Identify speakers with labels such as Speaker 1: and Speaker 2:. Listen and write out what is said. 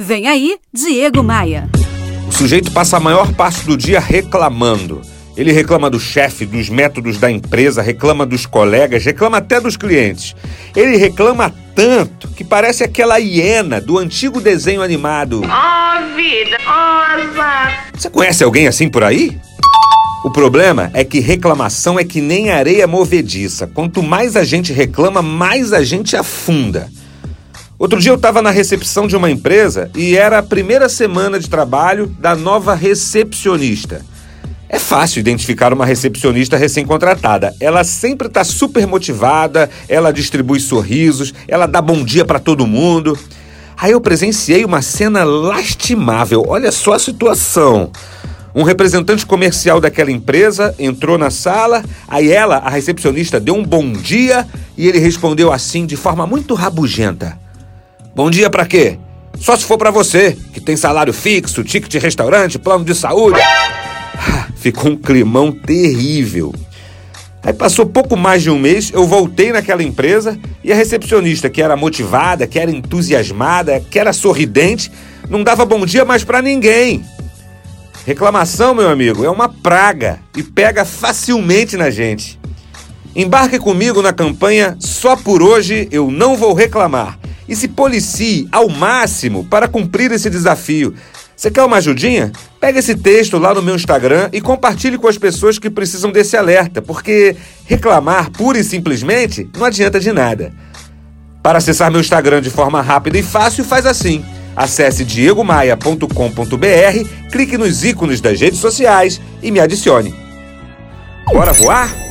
Speaker 1: Vem aí, Diego Maia.
Speaker 2: O sujeito passa a maior parte do dia reclamando. Ele reclama do chefe, dos métodos da empresa, reclama dos colegas, reclama até dos clientes. Ele reclama tanto que parece aquela hiena do antigo desenho animado.
Speaker 3: Oh, vida, oh,
Speaker 2: Você conhece alguém assim por aí? O problema é que reclamação é que nem areia movediça. Quanto mais a gente reclama, mais a gente afunda. Outro dia eu estava na recepção de uma empresa e era a primeira semana de trabalho da nova recepcionista. É fácil identificar uma recepcionista recém-contratada. Ela sempre está super motivada, ela distribui sorrisos, ela dá bom dia para todo mundo. Aí eu presenciei uma cena lastimável. Olha só a situação. Um representante comercial daquela empresa entrou na sala, aí ela, a recepcionista, deu um bom dia e ele respondeu assim de forma muito rabugenta. Bom dia para quê? Só se for para você, que tem salário fixo, ticket de restaurante, plano de saúde. Ah, ficou um climão terrível. Aí passou pouco mais de um mês, eu voltei naquela empresa e a recepcionista, que era motivada, que era entusiasmada, que era sorridente, não dava bom dia mais para ninguém. Reclamação, meu amigo, é uma praga e pega facilmente na gente. Embarque comigo na campanha Só por hoje eu não vou reclamar e se policie ao máximo para cumprir esse desafio. Você quer uma ajudinha? Pega esse texto lá no meu Instagram e compartilhe com as pessoas que precisam desse alerta, porque reclamar pura e simplesmente não adianta de nada. Para acessar meu Instagram de forma rápida e fácil, faz assim. Acesse diegomaia.com.br, clique nos ícones das redes sociais e me adicione. Bora voar?